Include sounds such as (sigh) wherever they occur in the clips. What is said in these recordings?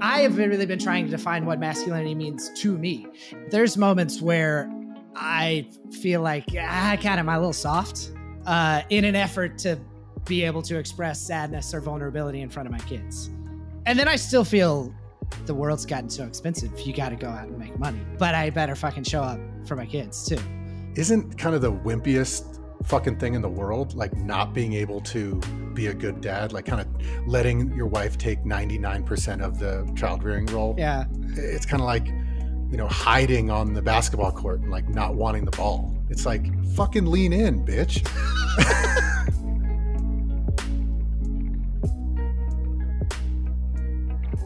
I have really been trying to define what masculinity means to me. There's moments where I feel like I kind of am a little soft uh, in an effort to be able to express sadness or vulnerability in front of my kids. And then I still feel the world's gotten so expensive. You got to go out and make money. But I better fucking show up for my kids too. Isn't kind of the wimpiest fucking thing in the world like not being able to be a good dad like kind of letting your wife take 99% of the child rearing role yeah it's kind of like you know hiding on the basketball court and like not wanting the ball it's like fucking lean in bitch (laughs)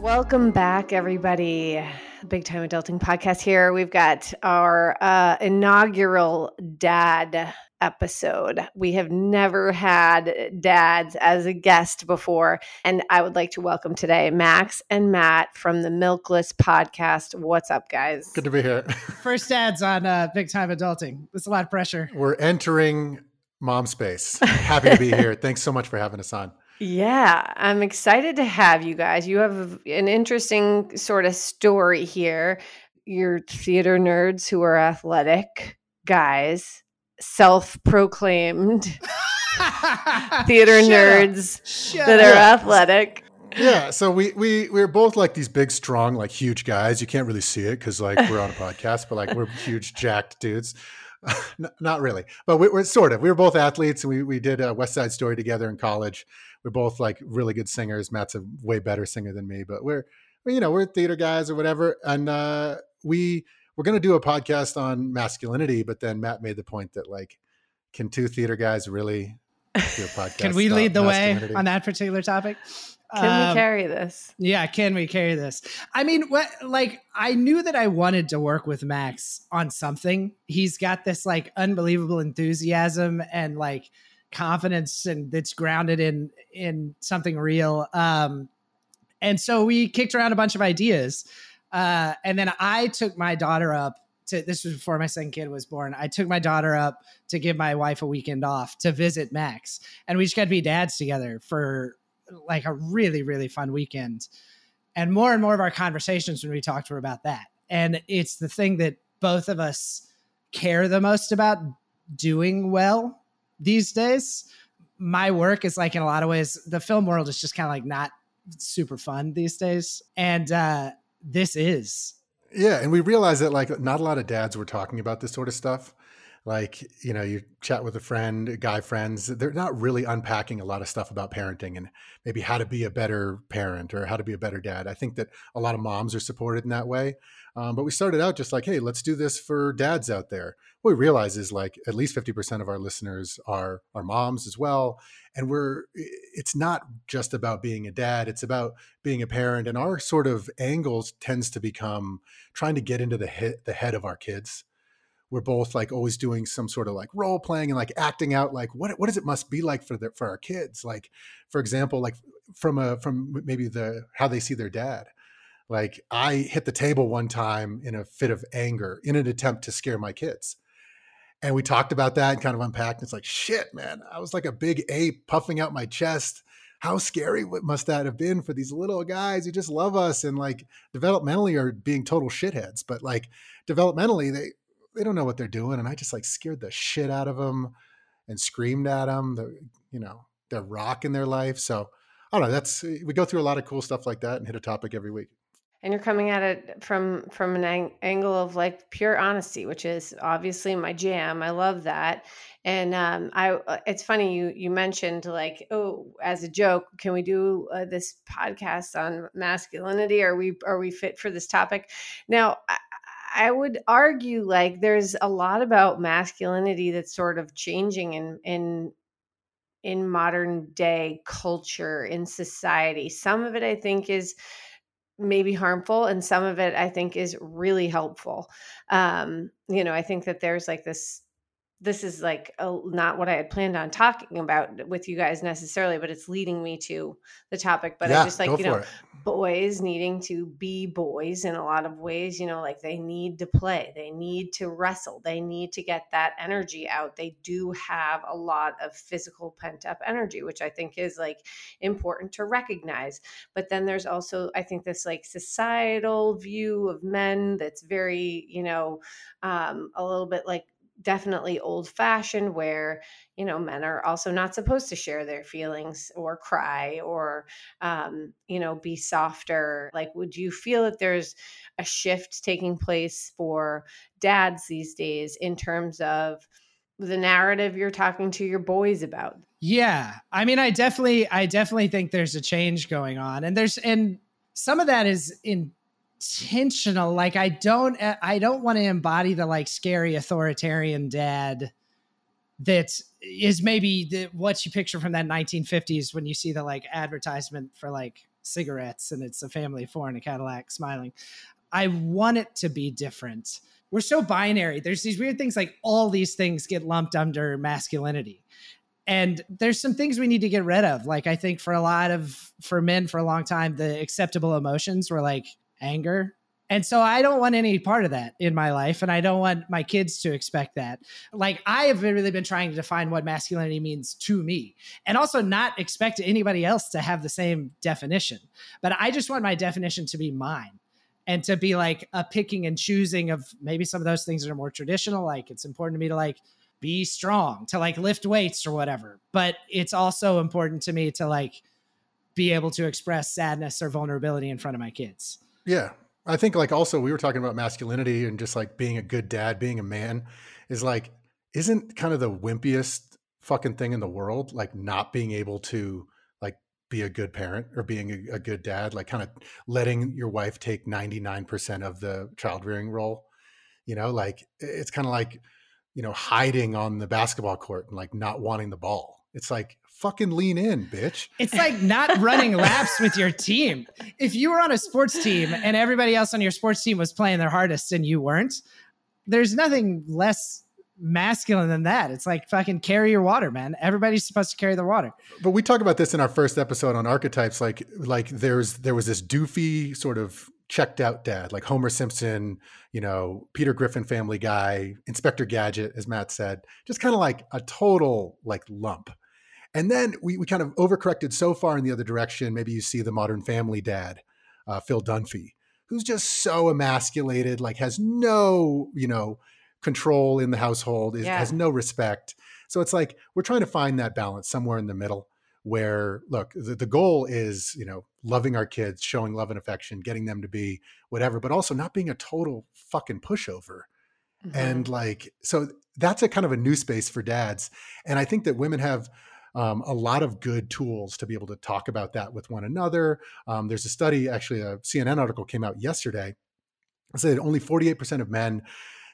Welcome back, everybody. Big Time Adulting podcast here. We've got our uh, inaugural dad episode. We have never had dads as a guest before. And I would like to welcome today Max and Matt from the Milkless podcast. What's up, guys? good to be here First dads on uh, Big Time Adulting. It's a lot of pressure. we're entering mom space happy to be here (laughs) thanks so much for having us on Yeah, I'm excited to have you guys. You have an interesting sort of story here. You're theater nerds who are athletic guys, self proclaimed (laughs) theater Shut nerds Shut that are up. athletic. yeah so we we we're both like these big strong like huge guys. You can't really see it because like we're on a podcast but like we're huge jacked dudes. (laughs) Not really but we, we're sort of we were both athletes and we, we did a west side story together in college. We're both like really good singers. Matt's a way better singer than me but we're you know we're theater guys or whatever. And uh we we're going to do a podcast on masculinity but then matt made the point that like can two theater guys really do a (laughs) podcast Can we lead the way on that particular topic? Can Um, we carry this? Yeah, can we carry this? I mean, what like I knew that I wanted to work with Max on something. He's got this like unbelievable enthusiasm and like confidence and that's grounded in in something real. Um and so we kicked around a bunch of ideas. Uh and then I took my daughter up to this was before my second kid was born. I took my daughter up to give my wife a weekend off to visit Max. And we just got to be dads together for like a really really fun weekend and more and more of our conversations when we talked were about that and it's the thing that both of us care the most about doing well these days my work is like in a lot of ways the film world is just kind of like not super fun these days and uh this is Yeah, and we realized that like not a lot of dads were talking about this sort of stuff. Like, you know, you chat with a friend, guy friends, they're not really unpacking a lot of stuff about parenting and maybe how to be a better parent or how to be a better dad. I think that a lot of moms are supported in that way. Um, but we started out just like, hey, let's do this for dads out there. What we realize is like at least 50% of our listeners are are moms as well. And we're it's not just about being a dad, it's about being a parent. And our sort of angles tends to become trying to get into the head, the head of our kids. We're both like always doing some sort of like role playing and like acting out like what what does it must be like for the, for our kids. Like for example, like from a from maybe the how they see their dad. Like I hit the table one time in a fit of anger in an attempt to scare my kids. And we talked about that and kind of unpacked. It's like, shit, man, I was like a big ape puffing out my chest. How scary must that have been for these little guys who just love us and like developmentally are being total shitheads, but like developmentally they they don't know what they're doing. And I just like scared the shit out of them and screamed at them. The, you know, they're rocking their life. So I don't know. That's we go through a lot of cool stuff like that and hit a topic every week. and you're coming at it from from an ang- angle of like pure honesty which is obviously my jam i love that and um i uh, it's funny you you mentioned like oh as a joke can we do uh, this podcast on masculinity are we are we fit for this topic now I, I would argue like there's a lot about masculinity that's sort of changing in in in modern day culture in society. Some of it i think is maybe harmful and some of it i think is really helpful. Um you know i think that there's like this this is like a, not what I had planned on talking about with you guys necessarily, but it's leading me to the topic. But Yeah, I just like, you know, it. boys needing to be boys in a lot of ways, you know, like they need to play, they need to wrestle, they need to get that energy out. They do have a lot of physical pent up energy, which I think is like important to recognize. But then there's also, I think, this like societal view of men that's very, you know, um, a little bit like definitely old fashioned where you know men are also not supposed to share their feelings or cry or um, you know be softer like would you feel that there's a shift taking place for dads these days in terms of the narrative you're talking to your boys about Yeah. I mean, I definitely, I definitely think there's a change going on. And there's, and some of that is intentional. Like I don't, eh, I don't want to embody the like scary authoritarian dad that is maybe the, what you picture from that 1950s when you see the like advertisement for like cigarettes and it's a family of four in a Cadillac smiling. I want it to be different. We're so binary. There's these weird things like all these things get lumped under masculinity. And there's some things we need to get rid of. Like I think for a lot of for men for a long time, the acceptable emotions were like anger. And so I don't want any part of that in my life. And I don't want my kids to expect that. Like I have really been trying to define what masculinity means to me and also not expect anybody else to have the same definition. But I just want my definition to be mine and to be like a picking and choosing of maybe some of those things that are more traditional. Like it's important to me to like be strong, to like lift weights or whatever. But it's also important to me to like be able to express sadness or vulnerability in front of my kids. Yeah. I think like also we were talking about masculinity and just like being a good dad, being a man is like isn't kind of the wimpiest fucking thing in the world like not being able to like be a good parent or being a, a good dad like kind of letting your wife take 99% of the child rearing role you know like it's kind of like you know hiding on the basketball court and like not wanting the ball it's like fucking lean in bitch It's like not running laps with your team. If you were on a sports team and everybody else on your sports team was playing their hardest and you weren't, there's nothing less masculine than that. It's like fucking carry your water, man. Everybody's supposed to carry their water. but we talk about this in our first episode on archetypes like like there's there was this doofy sort of checked out dad like homer simpson you know peter griffin family guy inspector gadget as matt said just kind of like a total like lump and then we, we kind of overcorrected so far in the other direction maybe you see the modern family dad uh, phil dunphy who's just so emasculated like has no you know control in the household is, Yeah. has no respect so it's like we're trying to find that balance somewhere in the middle where look the, the goal is you know loving our kids showing love and affection getting them to be whatever but also not being a total fucking pushover Mhm. and like so that's a kind of a new space for dads and i think that women have um, a lot of good tools to be able to talk about that with one another. Um, there's a study actually a cnn article came out yesterday that said only 48% of men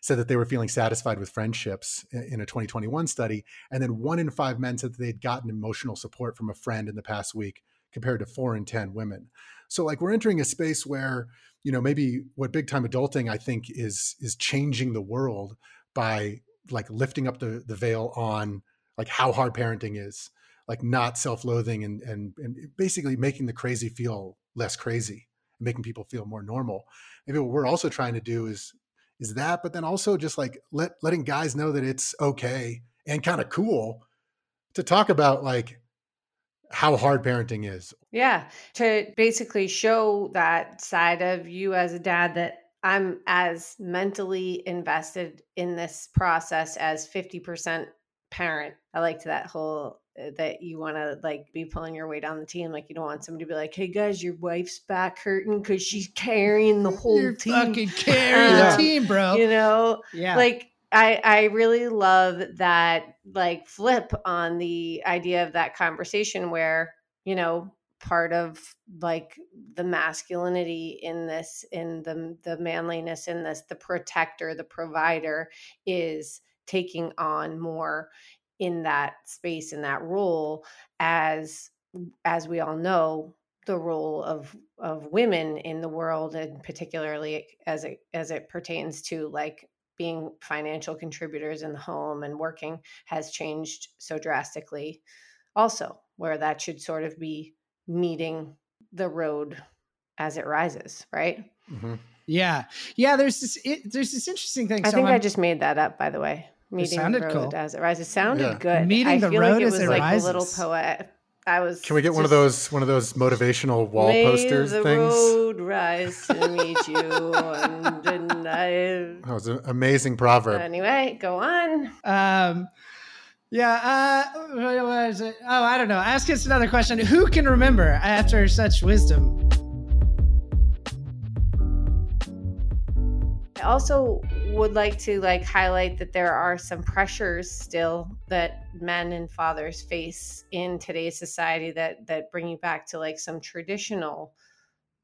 said that they were feeling satisfied with friendships in a 2021 study and then one in five men said that they'd gotten emotional support from a friend in the past week compared to four in 10 women. So like we're entering a space where you know maybe what big time adulting i think is is changing the world by like lifting up the the veil on like how hard parenting is like not self-loathing and and, and basically making the crazy feel less crazy making people feel more normal. Maybe what we're also trying to do is is that but then also just like let letting guys know that it's okay and kind of cool to talk about like how hard parenting is. Yeah, to basically show that side of you as a dad that I'm as mentally invested in this process as 50% parent. I liked that whole uh, that you want to like be pulling your weight on the team. Like you don't want somebody to be like, "Hey guys, your wife's back hurting because she's carrying the whole You're team." fucking (laughs) carrying Yeah. the team, bro. You know, yeah. like I I really love that like flip on the idea of that conversation where you know part of like the masculinity in this in the the manliness in this the protector the provider is taking on more in that space in that role as as we all know the role of of women in the world and particularly as it as it pertains to like being financial contributors in the home and working has changed so drastically also where that should sort of be meeting the road as it rises right? Mm-hmm. yeah. Yeah there's this it, there's this interesting thing. I so think I'm, i just made that up by the way meeting the road cool. as it rises sounded yeah. good meeting I the road like as it like rises. a little poet I was. Can we get one of those one of those motivational wall May posters the things? road rise to meet you, and I. That was an amazing proverb. Anyway, go on. Um, yeah. Uh, what is it? Oh, I don't know. Ask us another question. Who can remember after such wisdom? I also would like to like highlight that there are some pressures still that men and fathers face in today's society that that bring you back to like some traditional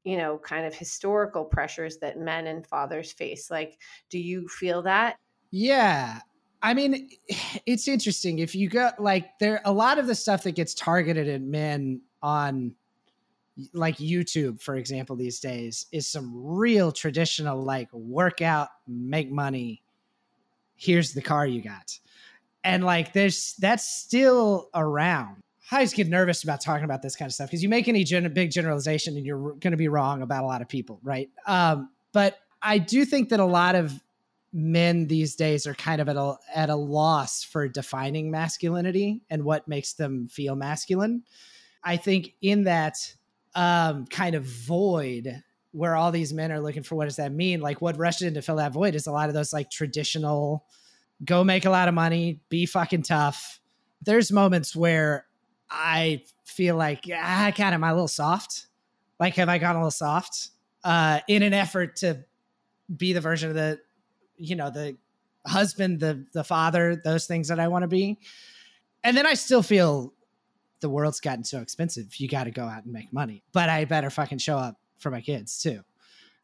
you know kind of historical pressures that men and fathers face. Like do you feel that? Yeah. I mean (sighs) it's interesting. If you go like there a lot of the stuff that gets targeted at men on like YouTube, for example, these days is some real traditional like workout, make money. Here's the car you got. And like there's that's still around. I just get nervous about talking about this kind of stuff because you make any gen- big generalization and you're going to be wrong about a lot of people, right? Um, but I do think that a lot of men these days are kind of at a at a loss for defining masculinity and what makes them feel masculine. I think in that um, kind of void where all these men are looking for what does that mean? Like what rushed in to fill that void is a lot of those like traditional go make a lot of money, be fucking tough. There's moments where I feel like ah, God, am I a little soft? Like, have I gone a little soft? Uh, in an effort to be the version of the, you know, the husband, the the father, those things that I want to be. And then I still feel the world's gotten so expensive. You got to go out and make money. But I better fucking show up for my kids too.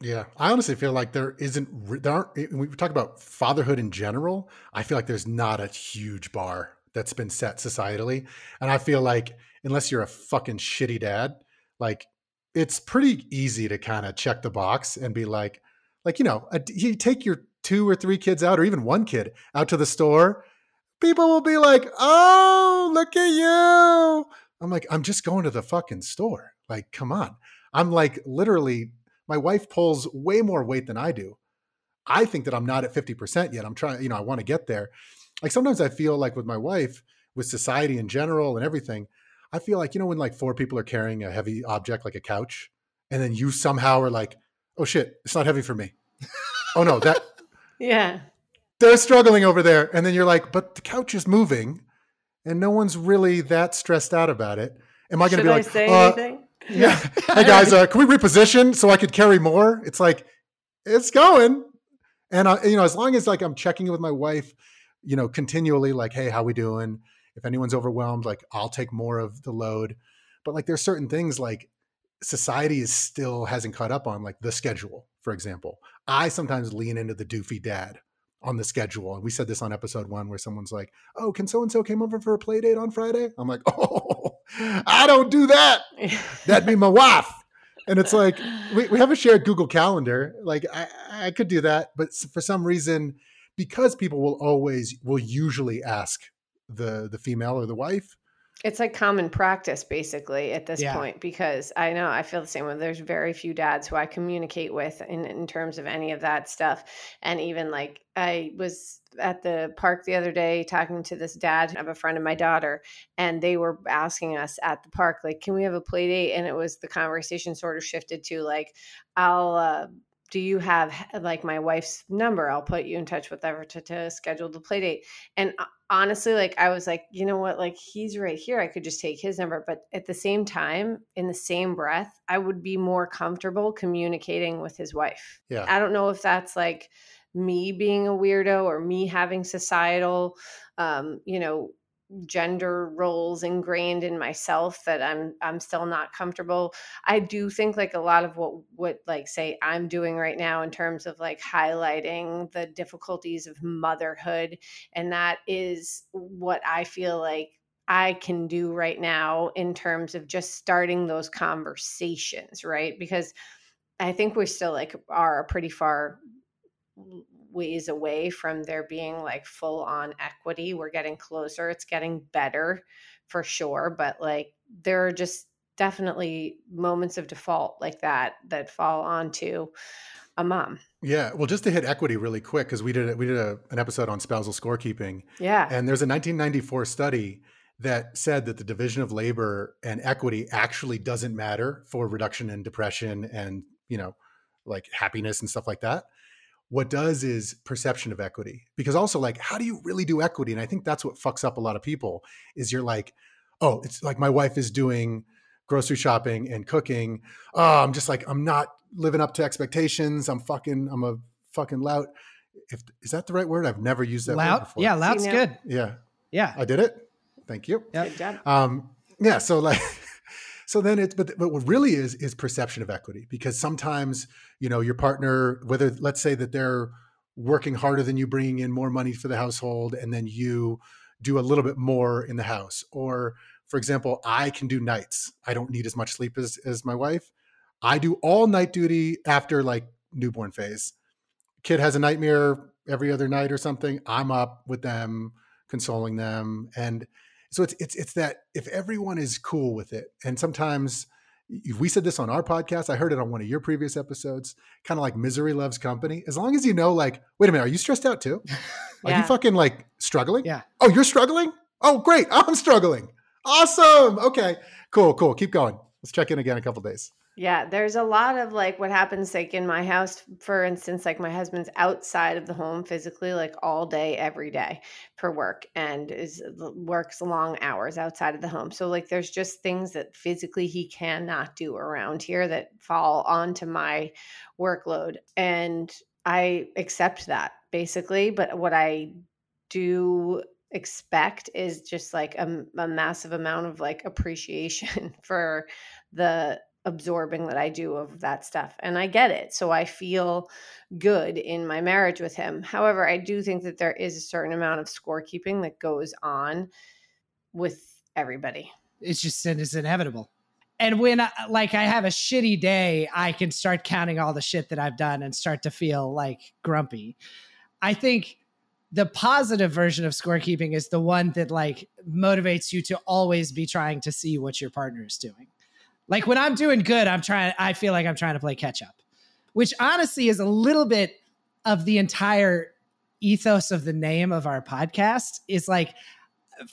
Yeah, I honestly feel like there isn't. There aren't. Eh, we talk about fatherhood in general, I feel like there's not a huge bar that's been set societally, and I feel like unless you're a fucking shitty dad, like it's pretty easy to kind of check the box and be like, like you know, a, you take your two or three kids out, or even one kid out to the store people will be like, "Oh, look at you." I'm like, "I'm just going to the fucking store." Like, come on. I'm like literally my wife pulls way more weight than I do. I think that I'm not at 50% yet. I'm trying, you know, I want to get there. Like sometimes I feel like with my wife, with society in general and everything, I feel like, you know, when like four people are carrying a heavy object like a couch, and then you somehow are like, oh shit, it's not heavy for me. oh no, that (laughs) Yeah they're struggling over there. And then you're like, but the couch is moving and no one's really that stressed out about it. Am I going to be like, say uh, anything? (laughs) Yeah. hey guys, uh, can we reposition so I could carry more? It's like, it's going. And I, you know, as long as like I'm checking with my wife, you know, continually like, hey, how we doing? If anyone's overwhelmed, like I'll take more of the load. But like there's certain things like society is still hasn't caught up on, like the schedule, for example. I sometimes lean into the doofy dad on the schedule. And we said this on episode one where someone's like, Oh, can so and so came over for a play date on Friday? I'm like, (laughs) Oh, I don't do that. That'd be my wife. And it's like, we, we have a shared Google Calendar. Like, I, I could do that. But for some reason, because people will always, will usually ask the the female or the wife, it's like common practice basically at this yeah. point because I know I feel the same way. There's very few dads who I communicate with in, in terms of any of that stuff. And even like I was at the park the other day talking to this dad of a friend of my daughter, and they were asking us at the park, like, can we have a play date? And it was the conversation sort of shifted to like, I'll uh, do you have like my wife's number? I'll put you in touch with her to, to schedule the play date. And uh, honestly like i was like you know what? Like he's right here. I could just take his number. But at the same time in the same breath i would be more comfortable communicating with his wife. Yeah. I don't know if that's like me being a weirdo or me having societal um you know gender roles ingrained in myself that I'm I'm still not comfortable. I do think like a lot of what what like say I'm doing right now in terms of like highlighting the difficulties of motherhood and that is what I feel like I can do right now in terms of just starting those conversations, right? Because I think we still like are pretty far ways away from there being like full on equity. We're getting closer. It's getting better for sure, but like there are just definitely moments of default like that that fall onto a mom. Yeah, well, just to hit equity really quick because we did a, we did a, an episode on spousal scorekeeping. Yeah, and there's a 1994 study that said that the division of labor and equity actually doesn't matter for reduction in depression and you know like happiness and stuff like that what does is perception of equity. Because also like how do you really do equity? And i think that's what fucks up a lot of people is you're like oh it's like my wife is doing grocery shopping and cooking. Oh i'm just like i'm not living up to expectations. I'm fucking i'm a fucking lout. If is that the right word? I've never used that lout? yeah lout's good. Yeah. Yeah. I did it. Thank you. Yep. good job. Um yeah so like (laughs) so then it's but, but what really is is perception of equity because sometimes you know your partner whether let's say that they're working harder than you bringing in more money for the household and then you do a little bit more in the house. Or for example i can do nights. I don't need as much sleep as, as my wife. I do all night duty after like newborn phase. Kid has a nightmare every other night or something i'm up with them consoling them. And so it's it's it's that if everyone is cool with it, and sometimes we said this on our podcast. I heard it on one of your previous episodes. Kind of like misery loves company. As long as you know, like, wait a minute, are you stressed out too? (laughs) Are yeah. you fucking like struggling? Yeah. Oh, you're struggling? Oh, great. I'm struggling. Awesome. Okay. Cool. Cool. Keep going. Let's check in again in a couple days. Yeah, there's a lot of like what happens like in my house, for instance, like my husband's outside of the home physically, like all day, every day for work and is works long hours outside of the home. So like there's just things that physically he cannot do around here that fall onto my workload. And I accept that basically. But what I do expect is just like a, a massive amount of like appreciation (laughs) for the absorbing that I do of that stuff. And I get it. So I feel good in my marriage with him. However, I do think that there is a certain amount of scorekeeping that goes on with everybody. It's just it's inevitable. And when I, uh, like I have a shitty day, I can start counting all the shit that I've done and start to feel like grumpy. I think the positive version of scorekeeping is the one that like motivates you to always be trying to see what your partner is doing like when I'm doing good, I'm trying, I feel like I'm trying to play catch up, which honestly is a little bit of the entire ethos of the name of our podcast. Is like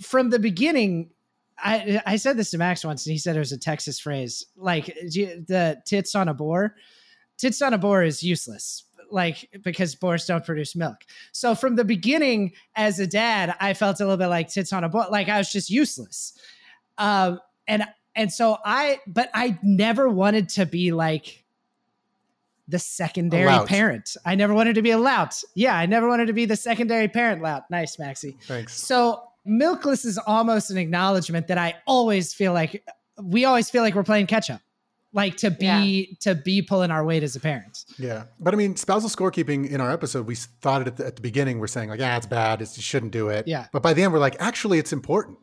from the beginning, I, I said this to Max once, and he said it was a Texas phrase, like the tits on a boar. Tits on a boar is useless, like because boars don't produce milk. So from the beginning, as a dad, I felt a little bit like tits on a boar, like I was just useless. Um, and and so I, but I never wanted to be like the secondary parent. I never wanted to be a lout. Yeah, I never wanted to be the secondary parent lout. Nice, Maxie. Thanks. So milkless is almost an acknowledgement that I always feel like we always feel like we're playing catch up. Like to be yeah. to be pulling our weight as a parent. Yeah, but I mean, spousal scorekeeping in our episode, we thought it at the, at the beginning. We're saying like, yeah, it's bad. It's, you shouldn't do it. Yeah. But by the end, we're like, actually, it's important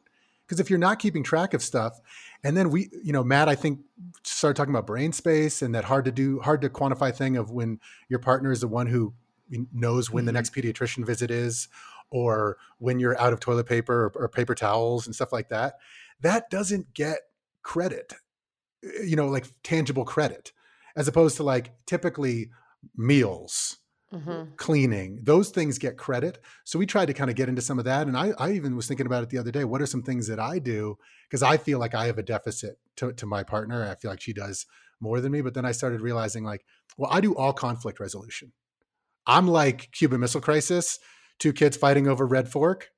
because if you're not keeping track of stuff, and then we, you know, Matt, I think started talking about brain space and that hard to do, hard to quantify thing of when your partner is the one who knows when mm-hmm. the next pediatrician visit is, or when you're out of toilet paper or, or paper towels and stuff like that. That doesn't get credit, you know, like tangible credit, as opposed to like typically meals Mm-hmm. cleaning. Those things get credit. So we tried to kind of get into some of that and I, I even was thinking about it the other day. What are some things that i do? Because i feel like i have a deficit to, to my partner. I feel like she does more than me but then i started realizing like well i do all conflict resolution. I'm like cuban missile crisis two kids fighting over red fork.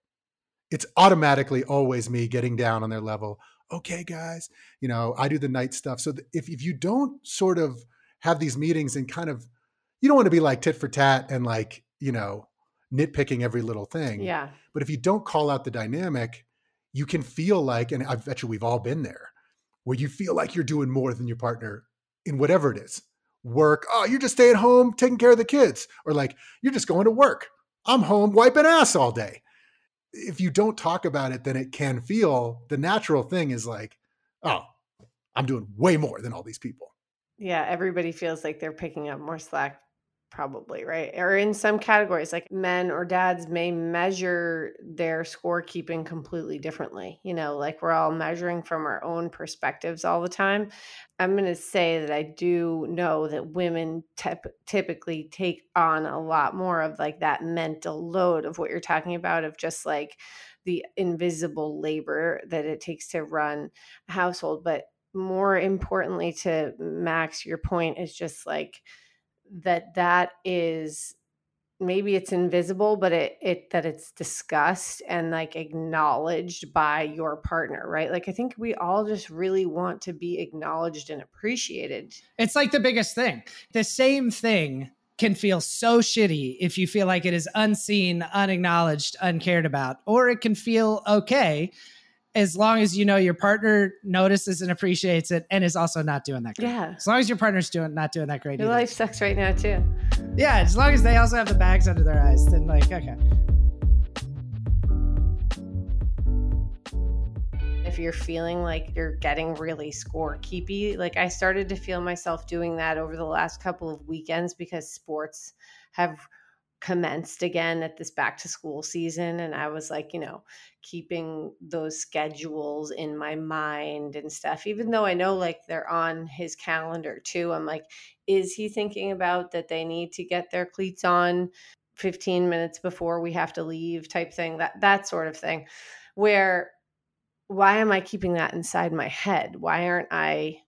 It's automatically always me getting down on their level. Okay guys you know i do the night stuff. So if, if you don't sort of have these meetings and kind of you don't want to be like tit for tat and like, you know, nitpicking every little thing. Yeah. But if you don't call out the dynamic, you can feel like, and I bet you we've all been there, where you feel like you're doing more than your partner in whatever it is work. Oh, you're just staying home taking care of the kids. Or like, you're just going to work. I'm home wiping ass all day. If you don't talk about it, then it can feel the natural thing is like, oh, I'm doing way more than all these people. Yeah, everybody feels like they're picking up more slack probably, right? Or in some categories, like men or dads may measure their scorekeeping completely differently. You know, like we're all measuring from our own perspectives all the time. I'm going to say that I do know that women tep- typically take on a lot more of like that mental load of what you're talking about, of just like the invisible labor that it takes to run a household. But more importantly, to Max, your point is just like, that that is maybe it's invisible but it it that it's discussed and like acknowledged by your partner right? Like i think we all just really want to be acknowledged and appreciated. It's like the biggest thing. The same thing can feel so shitty if you feel like it is unseen unacknowledged uncared about or it can feel okay as long as you know your partner notices and appreciates it and is also not doing that great. Yeah. As long as your partner's doing not doing that great. Your either. life sucks right now too. Yeah, as long as they also have the bags under their eyes, then like okay. If you're feeling like you're getting really score keepy, like I started to feel myself doing that over the last couple of weekends because sports have commenced again at this back to school season and i was like you know keeping those schedules in my mind and stuff even though i know like they're on his calendar too i'm like is he thinking about that they need to get their cleats on 15 minutes before we have to leave? type thing that that sort of thing where why am i keeping that inside my head? Why aren't i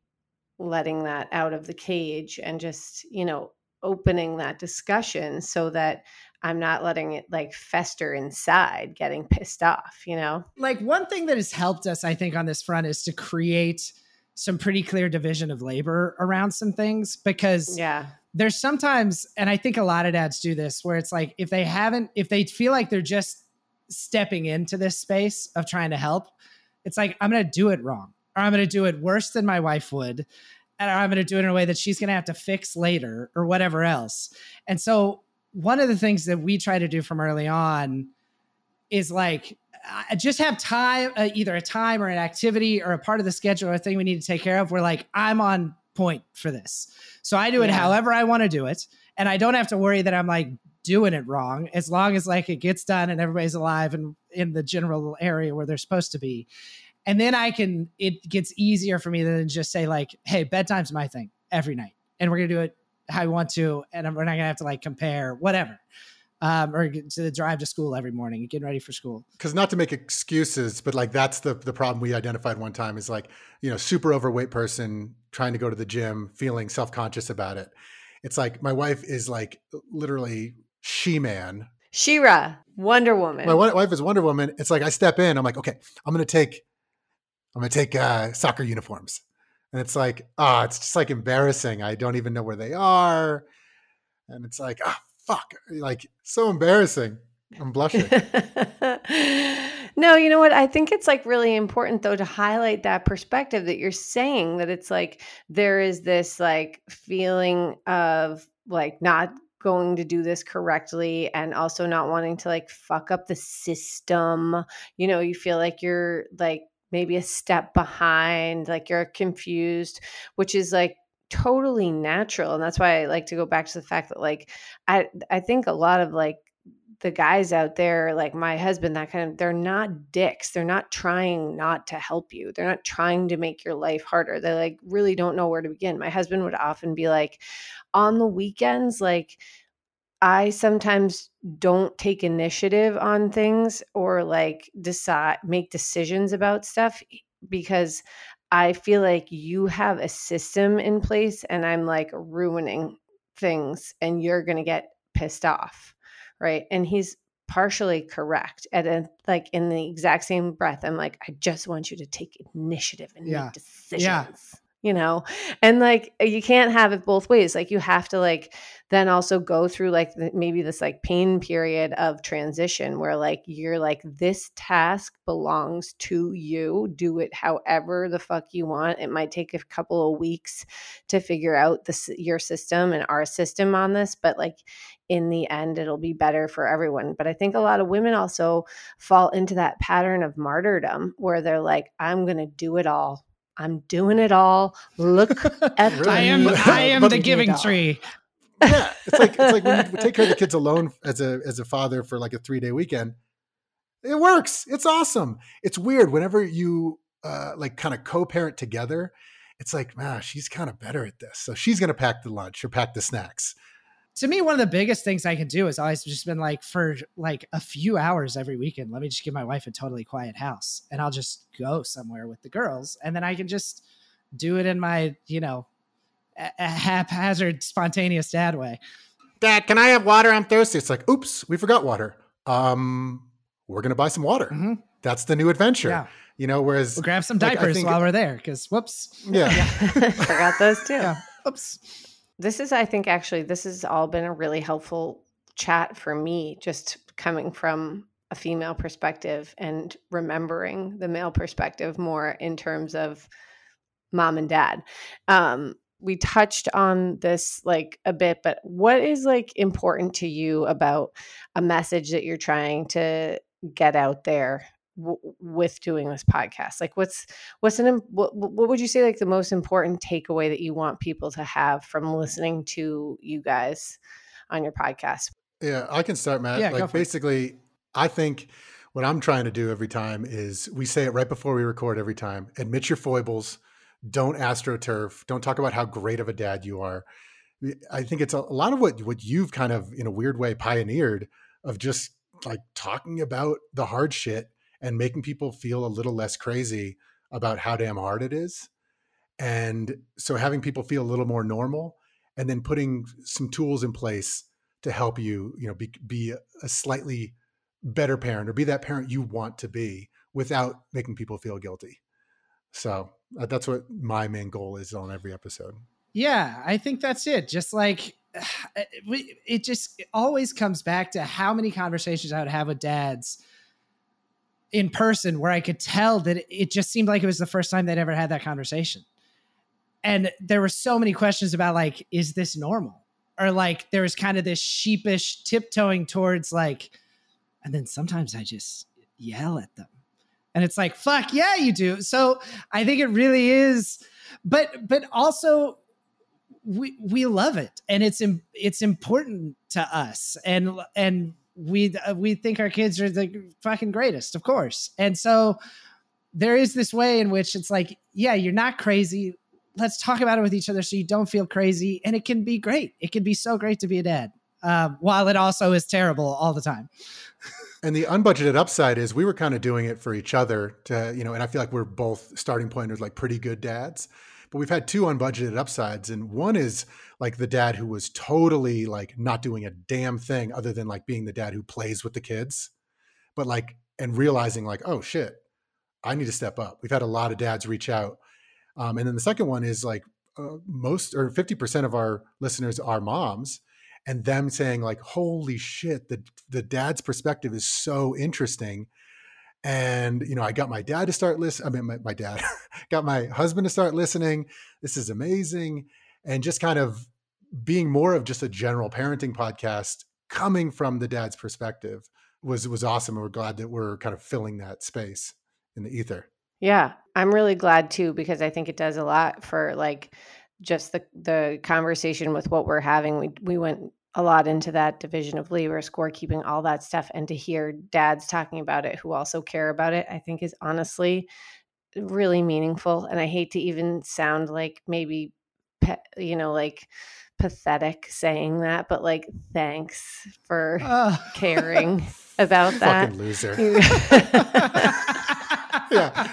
letting that out of the cage and just you know opening that discussion so that I'm not letting it like fester inside, getting pissed off, you know? Like one thing that has helped us, I think, on this front is to create some pretty clear division of labor around some things because yeah there's sometimes and i think a lot of dads do this where it's like if they haven't if they feel like they're just stepping into this space of trying to help it's like i'm going to do it wrong or i'm going to do it worse than my wife would and I'm going to do it in a way that she's going to have to fix later or whatever else. And so, one of the things that we try to do from early on is like just have time, uh, either a time or an activity or a part of the schedule or a thing we need to take care of. We're like, I'm on point for this. So I do it yeah. however I want to do it. And I don't have to worry that I'm like doing it wrong as long as like it gets done and everybody's alive and in the general area where they're supposed to be and then I can it gets easier for me than just say like, hey, bedtime's my thing every night, and we're gonna do it how we want to, and we're not gonna have to like compare whatever. Um, or to the drive to school every morning, getting ready for school. Because not to make excuses, but like that's the the problem we identified one time is like you know super overweight person trying to go to the gym, feeling self conscious about it. It's like my wife is like literally she man. She-Ra, Wonder Woman. My wife is Wonder Woman. It's like I step in, I'm like, okay, I'm gonna take I'm gonna take uh, soccer uniforms, and it's like, ah, oh, it's just like embarrassing. I don't even know where they are, and it's like, ah, oh, fuck, like so embarrassing. I'm blushing. (laughs) no, you know what? I think it's like really important though to highlight that perspective that you're saying that it's like there is this like feeling of like not going to do this correctly and also not wanting to like fuck up the system. You know, you feel like you're like maybe a step behind, like you're confused, which is like totally natural. And that's why I like to go back to the fact that like I I think a lot of like the guys out there, like my husband, that kind of, they're not dicks. They're not trying not to help you. They're not trying to make your life harder. They like really don't know where to begin. My husband would often be like, on the weekends, like I sometimes don't take initiative on things or like decide make decisions about stuff because I feel like you have a system in place and I'm like ruining things and you're going to get pissed off. Right. And he's partially correct. And then, like in the exact same breath, I'm like, I just want you to take initiative and yeah. make decisions. Yeah you know? And like you can't have it both ways like you have to like then also go through like maybe this like pain period of transition where like you're like this task belongs to you do it however the fuck you want. It might take a couple of weeks to figure out this your system and our system on this but like in the end it'll be better for everyone. But i think a lot of women also fall into that pattern of martyrdom where they're like i'm going to do it all I'm doing it all. Look (laughs) at I am I am the giving (laughs) tree. yeah, it's like it's like when you take care of the (laughs) kids alone as a as a father for like a three day weekend. It works. It's awesome. It's weird whenever you uh, like kind of co-parent together. It's like, man, she's kind of better at this, so she's gonna pack the lunch or pack the snacks. To me, one of the biggest things I can do is always just been like for like a few hours every weekend. Let me just give my wife a totally quiet house, and I'll just go somewhere with the girls, and then I can just do it in my you know a haphazard, spontaneous dad way. Dad, can I have water? I'm thirsty. It's like, oops, we forgot water. Um, we're gonna buy some water. Mm-hmm. That's the new adventure. Yeah. You know, whereas We'll grab some like, diapers think- while we're there because whoops. yeah, (laughs) Forgot those too. Yeah. Oops. This is, I think, actually, this has all been a really helpful chat for me, just coming from a female perspective and remembering the male perspective more in terms of mom and dad. Um, we touched on this like a bit, but what is like important to you about a message that you're trying to get out there w- with doing this podcast? Like, what's what's an what, what would you say like the most important takeaway that you want people to have from listening to you guys on your podcast? yeah. I can start, Matt. Yeah, go like for it. basically, I think what I'm trying to do every time is we say it right before we record every time. Admit your foibles. Don't astroturf. Don't talk about how great of a dad you are. I think it's a, a lot of what what you've kind of in a weird way pioneered of just like talking about the hard shit and making people feel a little less crazy about how damn hard it is. And so having people feel a little more normal and then putting some tools in place to help you, you know, be be a, slightly better parent or be that parent you want to be without making people feel guilty. So uh, that's what my main goal is on every episode. Yeah, I think that's it. Just like (sighs) we, it just it always comes back to how many conversations I would have with dads in person where I could tell that it just seemed like it was the first time they'd ever had that conversation. And there were so many questions about like, is this normal? Or like there was kind of this sheepish tiptoeing towards like, and then sometimes I just yell at them. And it's like, fuck yeah, you do. So I think it really is, but but also we we love it and it's it's important to us and and we uh, we think our kids are the fucking greatest of course. And so there is this way in which it's like yeah you're not crazy. Let's talk about it with each other so you don't feel crazy. And it can be great. It can be so great to be a dad um, while it also is terrible all the time. (laughs) And the unbudgeted upside is we were kind of doing it for each other to, you know, and I feel like we're both starting point as like pretty good dads. But we've had two unbudgeted upsides. And one is like the dad who was totally like not doing a damn thing other than like being the dad who plays with the kids. But like, and realizing like, oh shit, I need to step up. We've had a lot of dads reach out. Um, and then the second one is like uh, most or 50% of our listeners are moms and them saying like holy shit the the dad's perspective is so interesting and you know i got my dad to start listening i mean my, my dad (laughs) got my husband to start listening. This is amazing. And just kind of being more of just a general parenting podcast coming from the dad's perspective was was awesome and we're glad that we're kind of filling that space in the ether. Yeah, I'm really glad too because I think it does a lot for like just the the conversation with what we're having. We we went a lot into that division of labor, scorekeeping, all that stuff, and to hear dads talking about it who also care about it, I think is honestly really meaningful. And I hate to even sound like maybe, pe- you know, like pathetic saying that, but like thanks for oh. caring (laughs) about that. fucking loser (laughs) (laughs) yeah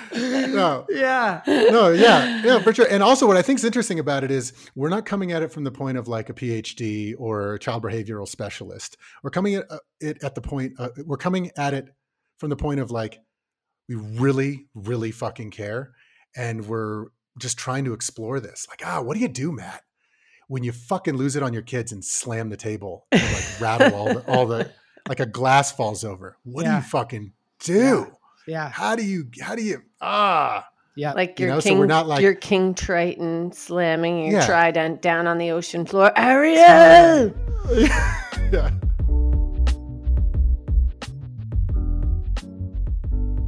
no yeah no, yeah, yeah, for sure. And also, what I think is interesting about it is we're not coming at it from the point of like a PhD or a child behavioral specialist. We're coming at uh, it at the point. Uh, we're coming at it from the point of like we really, really fucking care, and we're just trying to explore this. Like, ah, what do you do, Matt, when you fucking lose it on your kids and slam the table and like rattle all the all the like a glass falls over? What do you fucking do? yeah How do you? How do you? Ah. yeah like You your know, so king, we're not like- your king Triton slamming your Yeah. trident down on the ocean floor. Ariel, yeah. (laughs) (laughs)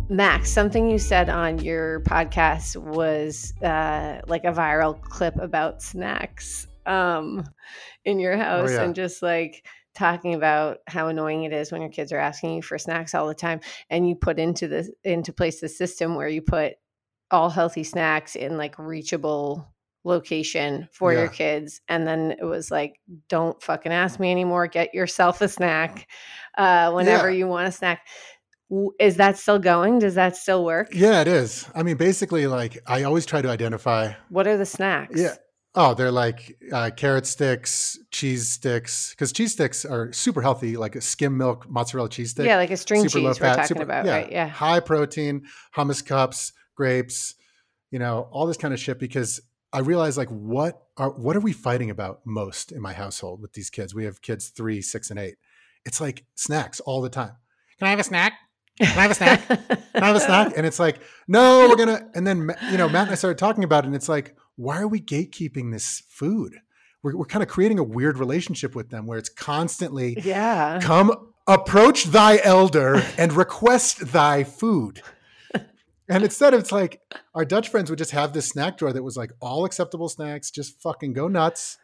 Max, something you said on your podcast was uh, like a viral clip about snacks. um, in your house yeah. and just like talking about how annoying it is when your kids are asking you for snacks all the time and you put into the into place the system where you put all healthy snacks in like reachable location for your kids and then it was like don't fucking ask me anymore get yourself a snack uh whenever Yeah. you want a snack is that still going does that still work Yeah, it is. I mean, basically, like I always try to identify. what are the snacks Yeah. Oh, they're like uh, carrot sticks, cheese sticks, because cheese sticks are super healthy, like a skim milk mozzarella cheese stick. yeah like a string super low cheese we're fat, talking super- about yeah, right yeah High protein, hummus cups, grapes, you know, all this kind of shit because I realize like what are what are we fighting about most in my household with these kids? We have kids three, six, and eight. It's like snacks all the time. Can I have a snack? Can I have a snack? Can I have a (laughs) snack? And it's like, no, we're gonna. And then you know, Matt and I started talking about it, and it's like, why are we gatekeeping this food? We're, we're kind of creating a weird relationship with them where it's constantly yeah. Come approach thy elder and request thy food. (laughs) And instead it's like our dutch friends would just have this snack drawer that was like all acceptable snacks just fucking go nuts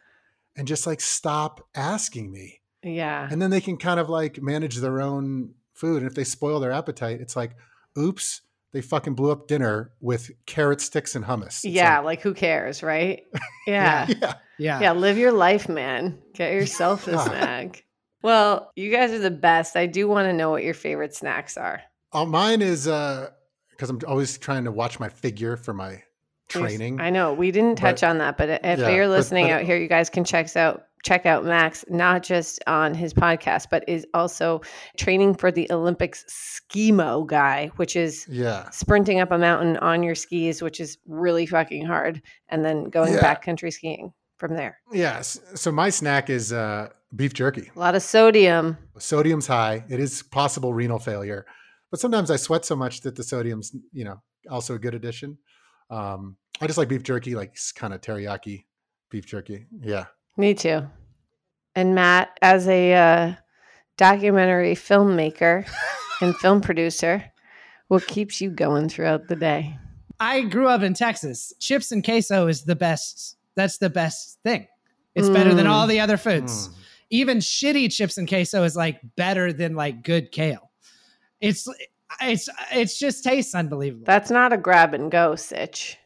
and just like stop asking me. Yeah. And then they can kind of like manage their own food. And if they spoil their appetite it's like oops they fucking blew up dinner with carrot sticks and hummus. It's yeah like, like who cares right? (laughs) Yeah. Yeah. Yeah. Yeah, live your life, man. Get yourself a snack. Well, you guys are the best. I do want to know what your favorite snacks are. Uh, mine is uh because i'm always trying to watch my figure for my training. I know. We didn't touch But- on that, but if Yeah, you're listening but- out here, you guys can check us out check out Max not just on his podcast, but is also training for the Olympics skimo guy, which is yeah sprinting up a mountain on your skis, which is really fucking hard, and then going Yeah. backcountry skiing from there. Yes. So my snack is uh, beef jerky. A lot of sodium. Sodium's high. It is possible renal failure, but sometimes I sweat so much that the sodium's you know also a good addition. Um, I just like beef jerky, like kind of teriyaki beef jerky. Yeah. Me too. And Matt, as a uh, documentary filmmaker (laughs) and film producer, what keeps you going throughout the day? I grew up in Texas. Chips and queso is the best. That's the best thing. It's better than Mm. all the other foods. Mm. Even shitty chips and queso is like better than like good kale. It's it's it's just tastes unbelievable. That's not a grab and go, Sitch.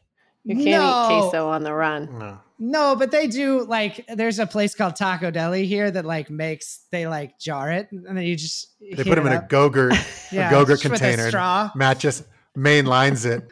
You can't No. eat queso on the run. No. No, but they do like there's a place called Tacodeli here that like makes they like jar it and then you just They put them in a Go-Gurt. (laughs) yeah, Go-Gurt just with a container. straw. Matt just main lines it.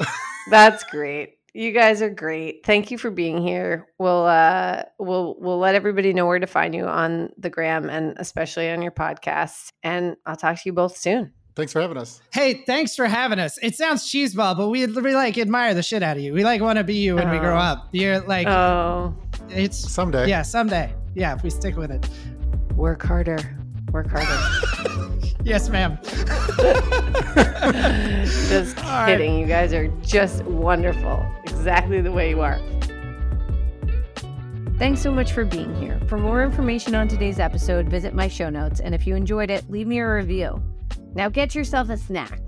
(laughs) That's great. You guys are great. Thank you for being here. We'll uh we'll we'll let everybody know where to find you on the gram and especially on your podcast. And I'll talk to you both soon. Thanks for having us. Hey, thanks for having us. It sounds cheeseball, but we, we like admire the shit out of you. We like want to be you when we grow Oh. up. You're like Oh, it's Someday. yeah, someday. Yeah, if we stick with it. work harder. Work harder. (laughs) Yes, ma'am. (laughs) just All right. kidding. You guys are just wonderful. Exactly the way you are. Thanks so much for being here. For more information on today's episode, visit my show notes. And if you enjoyed it, leave me a review. Now get yourself a snack.